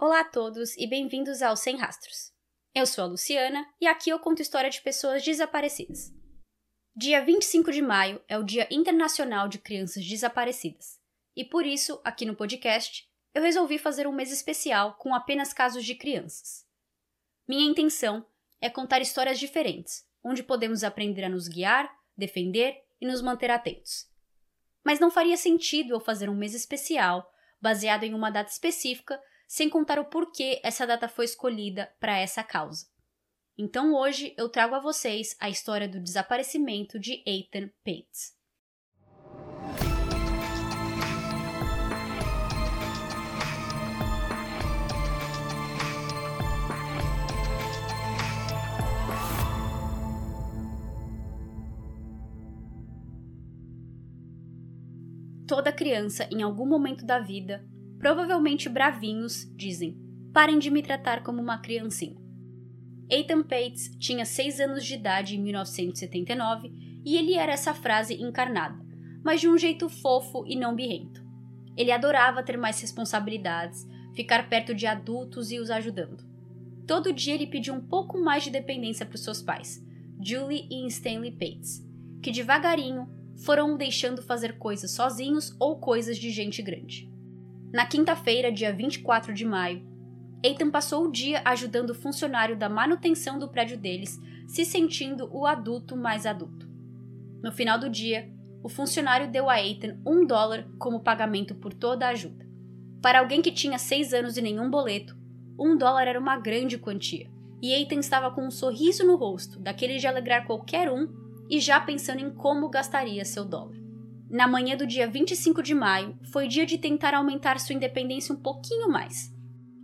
Olá a todos e bem-vindos ao Sem Rastros. Eu sou a Luciana e aqui eu conto história de pessoas desaparecidas. Dia 25 de maio é o Dia Internacional de Crianças Desaparecidas, e por isso, aqui no podcast, eu resolvi fazer um mês especial com apenas casos de crianças. Minha intenção é contar histórias diferentes, onde podemos aprender a nos guiar, defender e nos manter atentos. Mas não faria sentido eu fazer um mês especial baseado em uma data específica, sem contar o porquê essa data foi escolhida para essa causa. Então hoje eu trago a vocês a história do desaparecimento de Ethan Pates. Toda criança, em algum momento da vida, provavelmente bravinhos, dizem: parem de me tratar como uma criancinha. Ethan Pates tinha 6 anos de idade em 1979 e ele era essa frase encarnada, mas de um jeito fofo e não birrento. Ele adorava ter mais responsabilidades, ficar perto de adultos e os ajudando. Todo dia ele pediu um pouco mais de dependência para os seus pais, Julie e Stanley Pates, que devagarinho foram o deixando fazer coisas sozinhos ou coisas de gente grande. Na quinta-feira, dia 24 de maio, Ethan passou o dia ajudando o funcionário da manutenção do prédio deles, se sentindo o adulto mais adulto. No final do dia, o funcionário deu a Ethan um dólar como pagamento por toda a ajuda. Para alguém que tinha seis anos e nenhum boleto, um dólar era uma grande quantia, e Ethan estava com um sorriso no rosto, daquele de alegrar qualquer um, e já pensando em como gastaria seu dólar. Na manhã do dia 25 de maio, foi dia de tentar aumentar sua independência um pouquinho mais.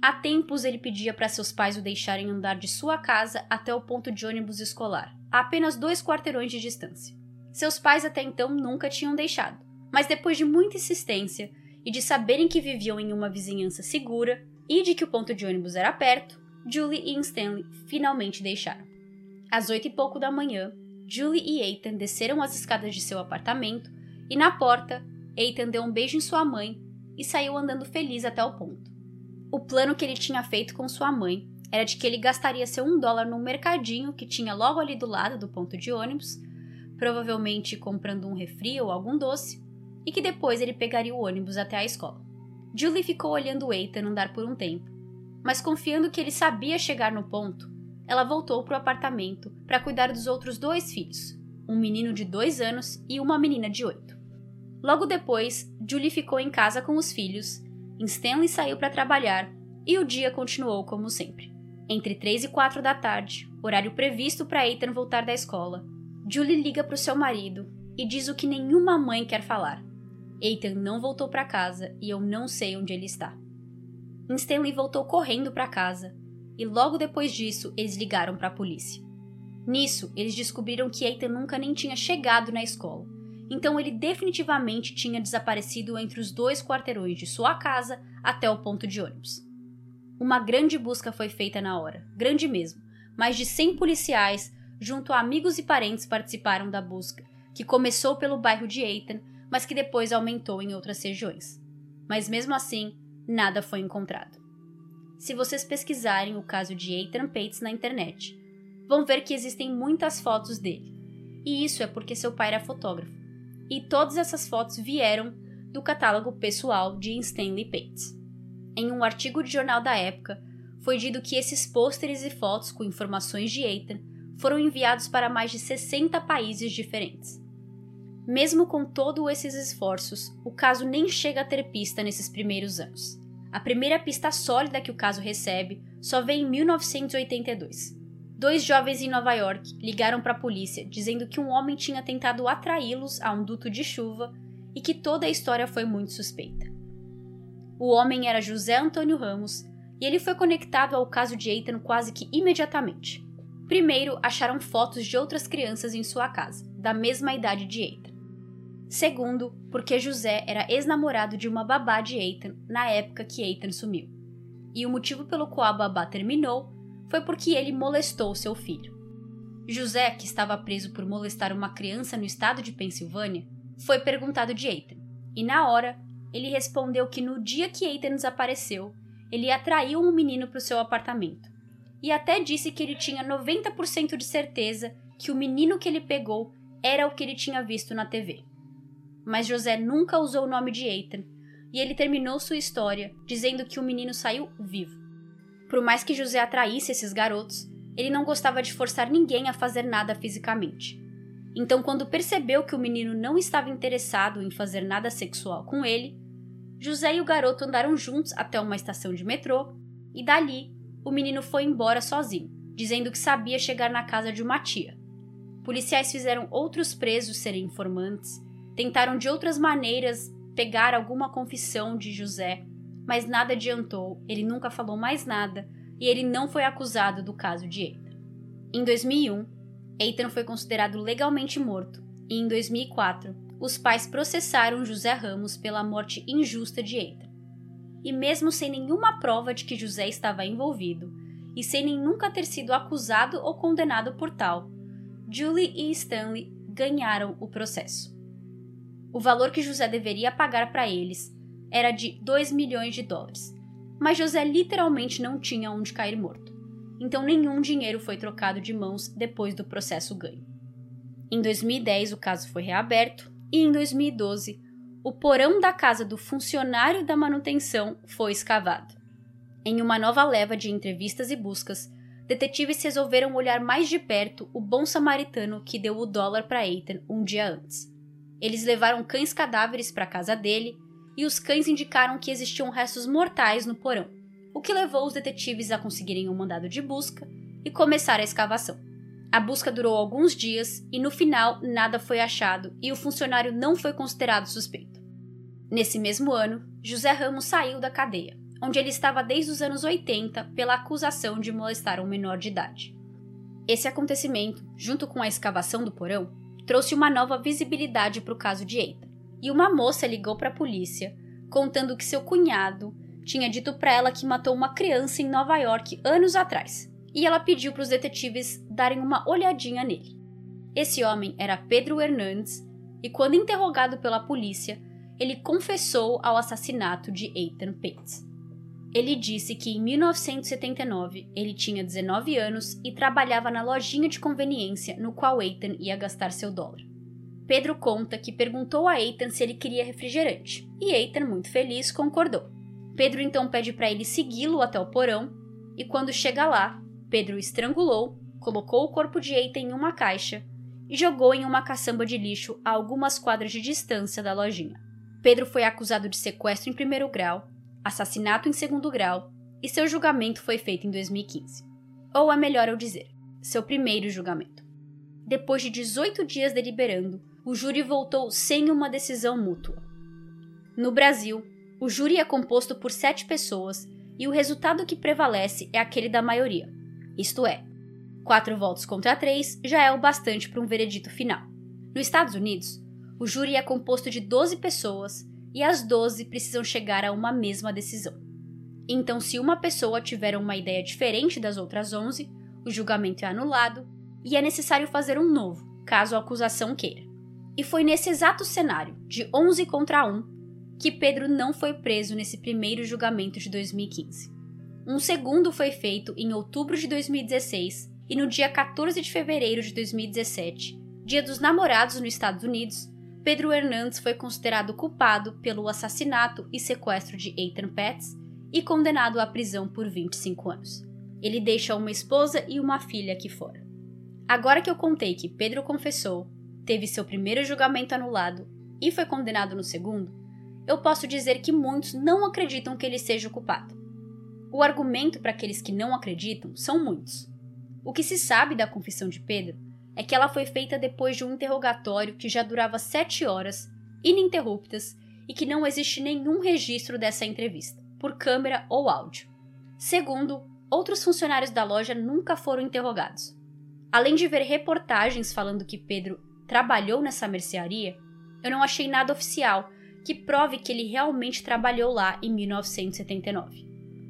Há tempos ele pedia para seus pais o deixarem andar de sua casa até o ponto de ônibus escolar, a apenas dois quarteirões de distância. Seus pais até então nunca tinham deixado, mas depois de muita insistência e de saberem que viviam em uma vizinhança segura e de que o ponto de ônibus era perto, Julie e Stanley finalmente deixaram. Às oito e pouco da manhã, Julie e Ethan desceram as escadas de seu apartamento e na porta, Ethan deu um beijo em sua mãe e saiu andando feliz até o ponto. O plano que ele tinha feito com sua mãe era de que ele gastaria seu um dólar num mercadinho que tinha logo ali do lado do ponto de ônibus, provavelmente comprando um refri ou algum doce, e que depois ele pegaria o ônibus até a escola. Julie ficou olhando Ethan andar por um tempo, mas confiando que ele sabia chegar no ponto, ela voltou para o apartamento para cuidar dos outros dois filhos, um menino de dois anos e uma menina de oito. Logo depois, Julie ficou em casa com os filhos Stanley saiu para trabalhar e o dia continuou como sempre. Entre 3 e 4 da tarde, horário previsto para Ethan voltar da escola, Julie liga para o seu marido e diz o que nenhuma mãe quer falar. Ethan não voltou para casa e eu não sei onde ele está. Stanley voltou correndo para casa e logo depois disso eles ligaram para a polícia. Nisso, eles descobriram que Ethan nunca nem tinha chegado na escola então ele definitivamente tinha desaparecido entre os dois quarteirões de sua casa até o ponto de ônibus. Uma grande busca foi feita na hora, grande mesmo. Mais de 100 policiais, junto a amigos e parentes, participaram da busca, que começou pelo bairro de Eitan, mas que depois aumentou em outras regiões. Mas mesmo assim, nada foi encontrado. Se vocês pesquisarem o caso de Ethan Pates na internet, vão ver que existem muitas fotos dele. E isso é porque seu pai era fotógrafo e todas essas fotos vieram do catálogo pessoal de Stanley Pates. Em um artigo de jornal da época, foi dito que esses pôsteres e fotos com informações de Ethan foram enviados para mais de 60 países diferentes. Mesmo com todos esses esforços, o caso nem chega a ter pista nesses primeiros anos. A primeira pista sólida que o caso recebe só vem em 1982, Dois jovens em Nova York ligaram para a polícia dizendo que um homem tinha tentado atraí-los a um duto de chuva e que toda a história foi muito suspeita. O homem era José Antônio Ramos e ele foi conectado ao caso de Ethan quase que imediatamente. Primeiro, acharam fotos de outras crianças em sua casa, da mesma idade de Ethan. Segundo, porque José era ex-namorado de uma babá de Ethan na época que Ethan sumiu. E o motivo pelo qual a babá terminou foi porque ele molestou seu filho. José, que estava preso por molestar uma criança no estado de Pensilvânia, foi perguntado de Ethan, e na hora ele respondeu que no dia que Ethan desapareceu, ele atraiu um menino para o seu apartamento e até disse que ele tinha 90% de certeza que o menino que ele pegou era o que ele tinha visto na TV. Mas José nunca usou o nome de Ethan e ele terminou sua história dizendo que o menino saiu vivo. Por mais que José atraísse esses garotos, ele não gostava de forçar ninguém a fazer nada fisicamente. Então, quando percebeu que o menino não estava interessado em fazer nada sexual com ele, José e o garoto andaram juntos até uma estação de metrô e dali o menino foi embora sozinho, dizendo que sabia chegar na casa de uma tia. Policiais fizeram outros presos serem informantes, tentaram de outras maneiras pegar alguma confissão de José, mas nada adiantou, ele nunca falou mais nada e ele não foi acusado do caso de Ethan. Em 2001, Ethan foi considerado legalmente morto e em 2004, os pais processaram José Ramos pela morte injusta de Ethan e mesmo sem nenhuma prova de que José estava envolvido, e sem nem nunca ter sido acusado ou condenado por tal, Julie e Stanley ganharam o processo. O valor que José deveria pagar para eles era de 2 milhões de dólares, mas José literalmente não tinha onde cair morto, então nenhum dinheiro foi trocado de mãos depois do processo ganho. Em 2010, o caso foi reaberto e em 2012 o porão da casa do funcionário da manutenção foi escavado. Em uma nova leva de entrevistas e buscas, detetives resolveram olhar mais de perto o bom samaritano que deu o dólar para Ethan um dia antes. Eles levaram cães cadáveres para a casa dele e os cães indicaram que existiam restos mortais no porão, o que levou os detetives a conseguirem um mandado de busca e começar a escavação. A busca durou alguns dias e no final nada foi achado e o funcionário não foi considerado suspeito. Nesse mesmo ano, José Ramos saiu da cadeia, onde ele estava desde os anos 80 pela acusação de molestar um menor de idade. Esse acontecimento, junto com a escavação do porão, trouxe uma nova visibilidade para o caso de Eita, e uma moça ligou para a polícia contando que seu cunhado tinha dito para ela que matou uma criança em Nova York anos atrás, e ela pediu para os detetives darem uma olhadinha nele. Esse homem era Pedro Hernandes, e quando interrogado pela polícia, ele confessou ao assassinato de Ethan Pates. Ele disse que em 1979 ele tinha 19 anos e trabalhava na lojinha de conveniência no qual Ethan ia gastar seu dólar. Pedro conta que perguntou a Ethan se ele queria refrigerante, e Ethan, muito feliz, concordou. Pedro então pede para ele segui-lo até o porão, e quando chega lá, Pedro estrangulou, colocou o corpo de Ethan em uma caixa e jogou em uma caçamba de lixo a algumas quadras de distância da lojinha. Pedro foi acusado de sequestro em primeiro grau, assassinato em segundo grau e seu julgamento foi feito em 2015. Ou é melhor eu dizer, seu primeiro julgamento. Depois de 18 dias deliberando, o júri voltou sem uma decisão mútua. No Brasil, o júri é composto por sete pessoas e o resultado que prevalece é aquele da maioria, isto é, quatro votos contra três já é o bastante para um veredito final. Nos Estados Unidos, o júri é composto de 12 pessoas e as 12 precisam chegar a uma mesma decisão. Então, se uma pessoa tiver uma ideia diferente das outras 11, o julgamento é anulado e é necessário fazer um novo, caso a acusação queira. E foi nesse exato cenário, de 11 contra 1, que Pedro não foi preso nesse primeiro julgamento de 2015. Um segundo foi feito em outubro de 2016 e no dia 14 de fevereiro de 2017, dia dos namorados nos Estados Unidos, Pedro Hernandes foi considerado culpado pelo assassinato e sequestro de Ethan Pets e condenado à prisão por 25 anos. Ele deixa uma esposa e uma filha aqui fora. Agora que eu contei que Pedro confessou, teve seu primeiro julgamento anulado e foi condenado no segundo, eu posso dizer que muitos não acreditam que ele seja o culpado. O argumento para aqueles que não acreditam são muitos. O que se sabe da confissão de Pedro é que ela foi feita depois de um interrogatório que já durava sete horas, ininterruptas, e que não existe nenhum registro dessa entrevista, por câmera ou áudio. Segundo, outros funcionários da loja nunca foram interrogados. Além de ver reportagens falando que Pedro trabalhou nessa mercearia, eu não achei nada oficial que prove que ele realmente trabalhou lá em 1979.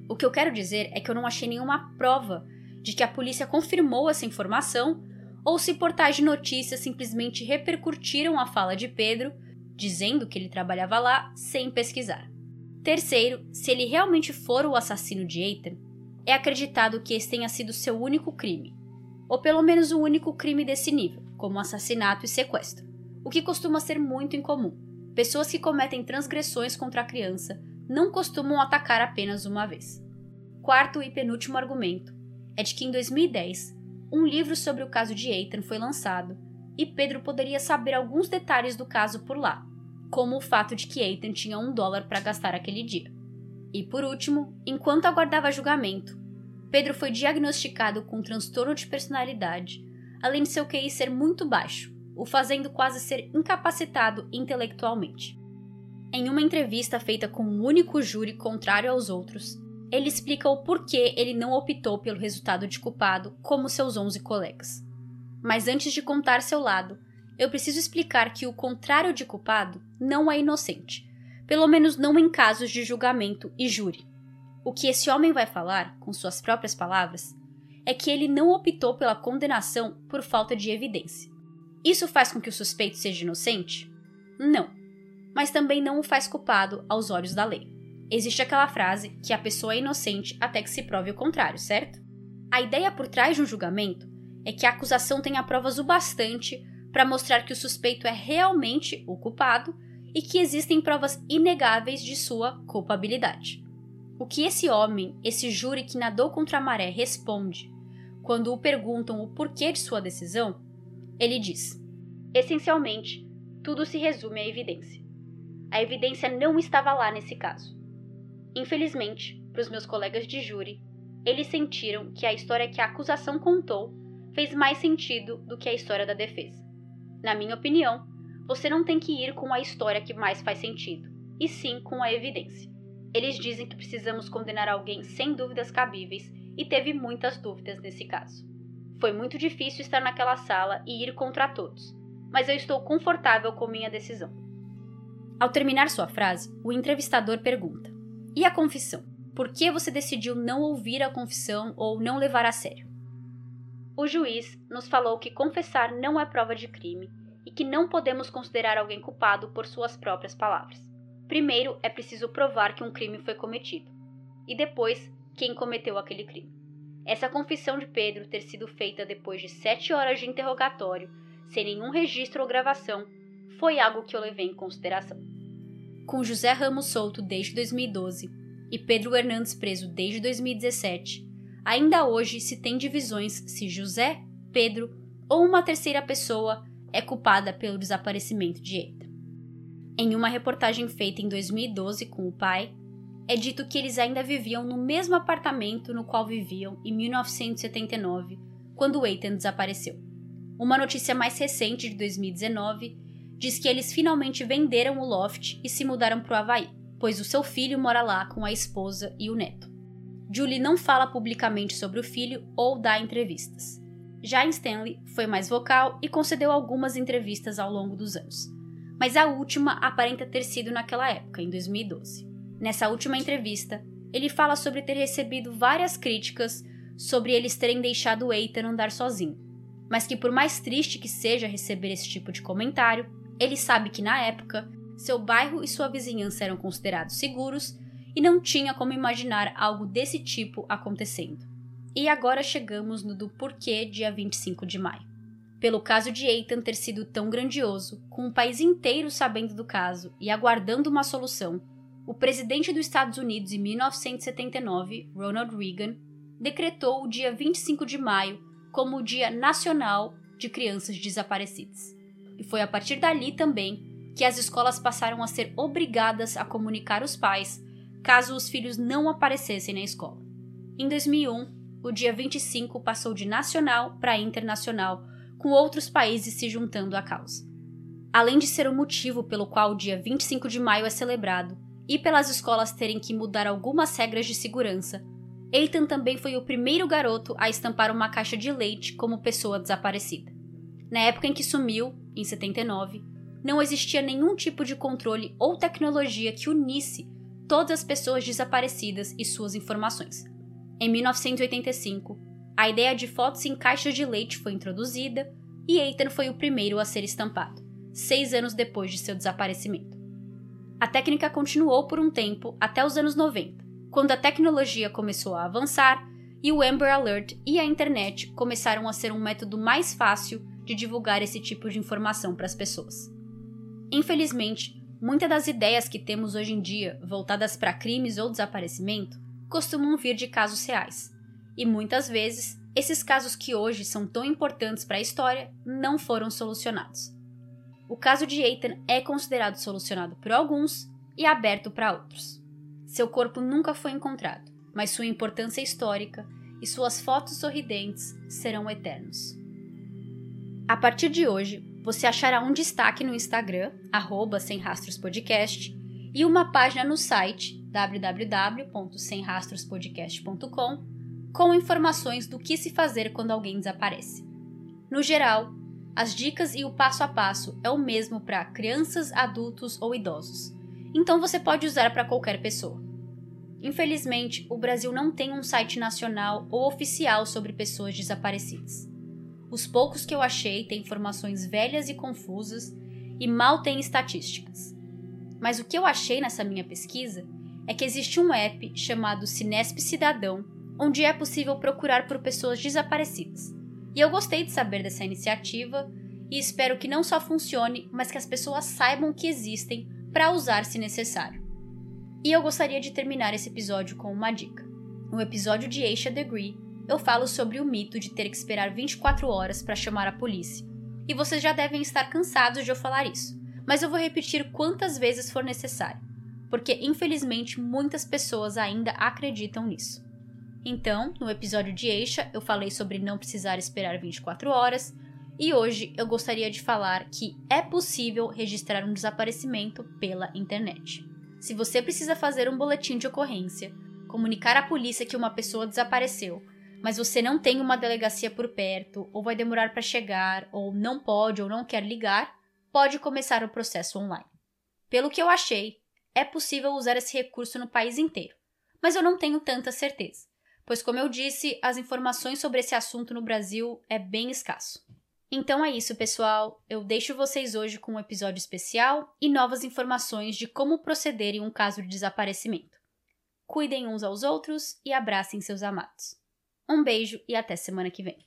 O que eu quero dizer é que eu não achei nenhuma prova de que a polícia confirmou essa informação ou se portais de notícias simplesmente repercutiram a fala de Pedro, dizendo que ele trabalhava lá, sem pesquisar. Terceiro, se ele realmente for o assassino de Ethan, é acreditado que esse tenha sido seu único crime, ou pelo menos o único crime desse nível, como assassinato e sequestro, o que costuma ser muito incomum. Pessoas que cometem transgressões contra a criança não costumam atacar apenas uma vez. Quarto e penúltimo argumento é de que em 2010, um livro sobre o caso de Ethan foi lançado e Pedro poderia saber alguns detalhes do caso por lá, como o fato de que Ethan tinha um dólar para gastar aquele dia. E por último, enquanto aguardava julgamento, Pedro foi diagnosticado com transtorno de personalidade, além de seu QI ser muito baixo, o fazendo quase ser incapacitado intelectualmente. Em uma entrevista feita com um único júri contrário aos outros, ele explica o porquê ele não optou pelo resultado de culpado como seus 11 colegas. Mas antes de contar seu lado, eu preciso explicar que o contrário de culpado não é inocente, pelo menos não em casos de julgamento e júri. O que esse homem vai falar, com suas próprias palavras, é que ele não optou pela condenação por falta de evidência. Isso faz com que o suspeito seja inocente? Não. Mas também não o faz culpado aos olhos da lei. Existe aquela frase que a pessoa é inocente até que se prove o contrário, certo? A ideia por trás de um julgamento é que a acusação tenha provas o bastante para mostrar que o suspeito é realmente o culpado e que existem provas inegáveis de sua culpabilidade. O que esse homem, esse júri que nadou contra a maré, responde quando o perguntam o porquê de sua decisão, ele diz: Essencialmente, tudo se resume à evidência. A evidência não estava lá nesse caso. Infelizmente, para os meus colegas de júri, eles sentiram que a história que a acusação contou fez mais sentido do que a história da defesa. Na minha opinião, você não tem que ir com a história que mais faz sentido, e sim com a evidência. Eles dizem que precisamos condenar alguém sem dúvidas cabíveis e teve muitas dúvidas nesse caso. Foi muito difícil estar naquela sala e ir contra todos, mas eu estou confortável com minha decisão. Ao terminar sua frase, o entrevistador pergunta: E a confissão? Por que você decidiu não ouvir a confissão ou não levar a sério? O juiz nos falou que confessar não é prova de crime e que não podemos considerar alguém culpado por suas próprias palavras. Primeiro é preciso provar que um crime foi cometido, e depois quem cometeu aquele crime. Essa confissão de Pedro ter sido feita depois de sete horas de interrogatório, sem nenhum registro ou gravação, foi algo que eu levei em consideração. Com José Ramos solto desde 2012 e Pedro Hernandes preso desde 2017, ainda hoje se tem divisões se José, Pedro ou uma terceira pessoa é culpada pelo desaparecimento de Eta. Em uma reportagem feita em 2012 com o pai, é dito que eles ainda viviam no mesmo apartamento no qual viviam em 1979, quando Ethan desapareceu. Uma notícia mais recente de 2019 diz que eles finalmente venderam o loft e se mudaram para o Havaí, pois o seu filho mora lá com a esposa e o neto. Julie não fala publicamente sobre o filho ou dá entrevistas. Já Stanley foi mais vocal e concedeu algumas entrevistas ao longo dos anos, mas a última aparenta ter sido naquela época, em 2012. Nessa última entrevista, ele fala sobre ter recebido várias críticas sobre eles terem deixado Ethan andar sozinho, mas que por mais triste que seja receber esse tipo de comentário, ele sabe que na época seu bairro e sua vizinhança eram considerados seguros e não tinha como imaginar algo desse tipo acontecendo. E agora chegamos no do porquê dia 25 de maio. Pelo caso de Ethan ter sido tão grandioso, com o país inteiro sabendo do caso e aguardando uma solução, o presidente dos Estados Unidos em 1979, Ronald Reagan, decretou o dia 25 de maio como o Dia Nacional de Crianças Desaparecidas. E foi a partir dali também que as escolas passaram a ser obrigadas a comunicar os pais caso os filhos não aparecessem na escola. Em 2001, o dia 25 passou de nacional para internacional, com outros países se juntando à causa. Além de ser o motivo pelo qual o dia 25 de maio é celebrado, e pelas escolas terem que mudar algumas regras de segurança, Ethan também foi o primeiro garoto a estampar uma caixa de leite como pessoa desaparecida. Na época em que sumiu, em 79, não existia nenhum tipo de controle ou tecnologia que unisse todas as pessoas desaparecidas e suas informações. Em 1985, a ideia de fotos em caixas de leite foi introduzida e Ethan foi o primeiro a ser estampado, seis anos depois de seu desaparecimento. A técnica continuou por um tempo até os anos 90, quando a tecnologia começou a avançar e o Amber Alert e a internet começaram a ser um método mais fácil de divulgar esse tipo de informação para as pessoas. Infelizmente, muitas das ideias que temos hoje em dia voltadas para crimes ou desaparecimento costumam vir de casos reais, e muitas vezes esses casos que hoje são tão importantes para a história não foram solucionados. O caso de Ethan é considerado solucionado por alguns e aberto para outros. Seu corpo nunca foi encontrado, mas sua importância histórica e suas fotos sorridentes serão eternos. A partir de hoje, você achará um destaque no Instagram, arroba Sem Rastros Podcast, e uma página no site www.semrastrospodcast.com com informações do que se fazer quando alguém desaparece. No geral, as dicas e o passo a passo é o mesmo para crianças, adultos ou idosos, então você pode usar para qualquer pessoa. Infelizmente, o Brasil não tem um site nacional ou oficial sobre pessoas desaparecidas. Os poucos que eu achei têm informações velhas e confusas e mal têm estatísticas. Mas o que eu achei nessa minha pesquisa é que existe um app chamado Cinesp Cidadão, onde é possível procurar por pessoas desaparecidas. E eu gostei de saber dessa iniciativa e espero que não só funcione, mas que as pessoas saibam que existem para usar se necessário. E eu gostaria de terminar esse episódio com uma dica. No episódio de Aisha Degree, eu falo sobre o mito de ter que esperar 24 horas para chamar a polícia. E vocês já devem estar cansados de eu falar isso, mas eu vou repetir quantas vezes for necessário, porque infelizmente muitas pessoas ainda acreditam nisso. Então, no episódio de Aisha, eu falei sobre não precisar esperar 24 horas, e hoje eu gostaria de falar que é possível registrar um desaparecimento pela internet. Se você precisa fazer um boletim de ocorrência, comunicar à polícia que uma pessoa desapareceu, mas você não tem uma delegacia por perto, ou vai demorar para chegar, ou não pode ou não quer ligar, pode começar o processo online. Pelo que eu achei, é possível usar esse recurso no país inteiro, mas eu não tenho tanta certeza, pois, como eu disse, as informações sobre esse assunto no Brasil é bem escasso. Então é isso, pessoal. Eu deixo vocês hoje com um episódio especial e novas informações de como proceder em um caso de desaparecimento. Cuidem uns aos outros e abracem seus amados. Um beijo e até semana que vem.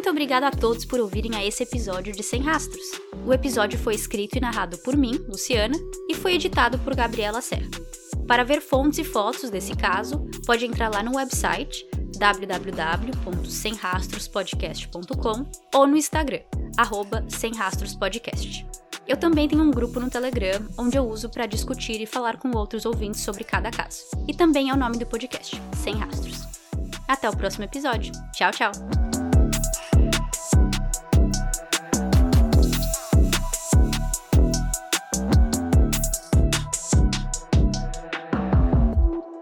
Muito obrigada a todos por ouvirem a esse episódio de Sem Rastros. O episódio foi escrito e narrado por mim, Luciana, e foi editado por Gabriela Serra. Para ver fontes e fotos desse caso, pode entrar lá no website www.semrastrospodcast.com ou no Instagram, arroba semrastrospodcast. Eu também tenho um grupo no Telegram, onde eu uso para discutir e falar com outros ouvintes sobre cada caso. E também é o nome do podcast, Sem Rastros. Até o próximo episódio. Tchau, tchau!